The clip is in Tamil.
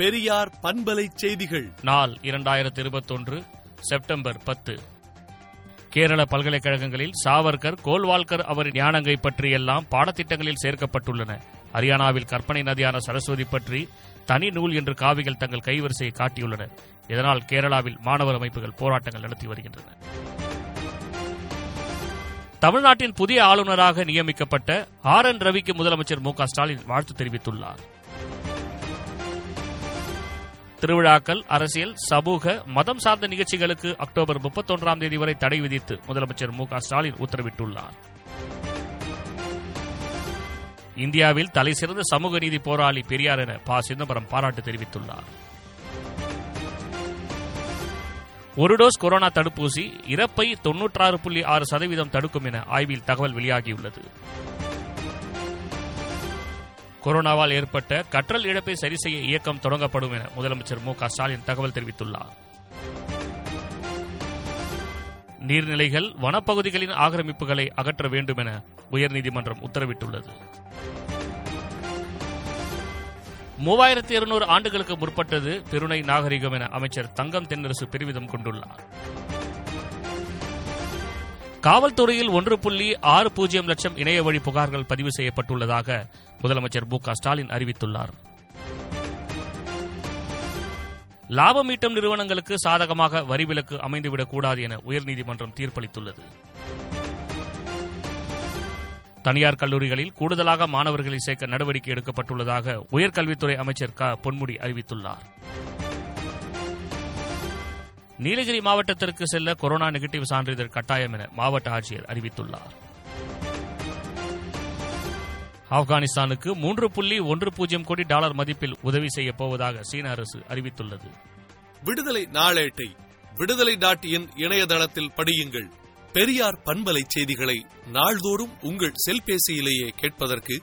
பெரியார் பண்பலை செய்திகள். நாள் இரண்டாயிரத்தி இருபத்தொன்று செப்டம்பர் பத்து. கேரள பல்கலைக்கழகங்களில் சாவர்கர் கோல்வால்கர் அவரின் ஞானங்கை பற்றியெல்லாம் பாடத்திட்டங்களில் சேர்க்கப்பட்டுள்ளன. ஹரியானாவில் கற்பனை நதியான சரஸ்வதி பற்றி தனி நூல் என்று காவிகள் தங்கள் கைவரிசையை காட்டியுள்ளனர் இதனால் கேரளாவில் மாணவர் அமைப்புகள் போராட்டங்கள் நடத்தி வருகின்றன. தமிழ்நாட்டின் புதிய ஆளுநராக நியமிக்கப்பட்ட ஆர் என் ரவிக்கு முதலமைச்சர் மு க ஸ்டாலின் வாழ்த்து தெரிவித்துள்ளார். திருவிழாக்கள் அரசியல் சமூக மதம் சார்ந்த நிகழ்ச்சிகளுக்கு அக்டோபர் முப்பத்தொன்றாம் தேதி வரை தடை விதித்து முதலமைச்சர் மு ஸ்டாலின் உத்தரவிட்டுள்ளார். இந்தியாவில் தலைசிறந்த சமூக நீதி போராளி பெரியார் என ப. சிதம்பரம் பாராட்டு தெரிவித்துள்ளார். ஒரு டோஸ் கொரோனா தடுப்பூசி இறப்பை தொன்னூற்றாறு புள்ளி ஆறு சதவீதம் தடுக்கும் என ஆய்வில் தகவல் வெளியாகியுள்ளது. கொரோனாவால் ஏற்பட்ட கற்றல் இழப்பை சரி செய்ய இயக்கம் தொடங்கப்படும் என முதலமைச்சர் மு க ஸ்டாலின் தகவல் தெரிவித்துள்ளார். நீர்நிலைகள் வனப்பகுதிகளின் ஆக்கிரமிப்புகளை அகற்ற வேண்டும் என உயர்நீதிமன்றம் உத்தரவிட்டுள்ளது. மூவாயிரத்தி இருநூறு ஆண்டுகளுக்கு முற்பட்டது பெருணை நாகரிகம் என அமைச்சர் தங்கம் தென்னரசு பெருமிதம் கொண்டுள்ளார். காவல்துறையில் ஒன்று புள்ளி ஆறு பூஜ்ஜியம் லட்சம் இணைய வழி புகார்கள் பதிவு செய்யப்பட்டுள்ளதாக முதலமைச்சர் மு ஸ்டாலின் அறிவித்துள்ளார். லாபம் ஈட்டும் நிறுவனங்களுக்கு சாதகமாக வரி விலக்கு அமைந்துவிடக்கூடாது என உயர்நீதிமன்றம் தீர்ப்பளித்துள்ளது. தனியார் கல்லூரிகளில் கூடுதலாக மாணவர்களை சேர்க்க நடவடிக்கை எடுக்கப்பட்டுள்ளதாக உயர்கல்வித்துறை அமைச்சர் க. பொன்முடி அறிவித்துள்ளாா் நீலகிரி மாவட்டத்திற்கு செல்ல கொரோனா நெகட்டிவ் சான்றிதழ் கட்டாயம் என மாவட்ட ஆட்சியர் அறிவித்துள்ளார். ஆப்கானிஸ்தானுக்கு மூன்று புள்ளி ஒன்று பூஜ்ஜியம் கோடி டாலர் மதிப்பில் உதவி செய்யப் போவதாக சீன அரசு அறிவித்துள்ளது. விடுதலை நாளேட்டை விடுதலை டாட் இன் இணையதளத்தில் படியுங்கள். பெரியார் பண்பலை செய்திகளை நாள்தோறும் உங்கள் செல்பேசியிலேயே கேட்பதற்கு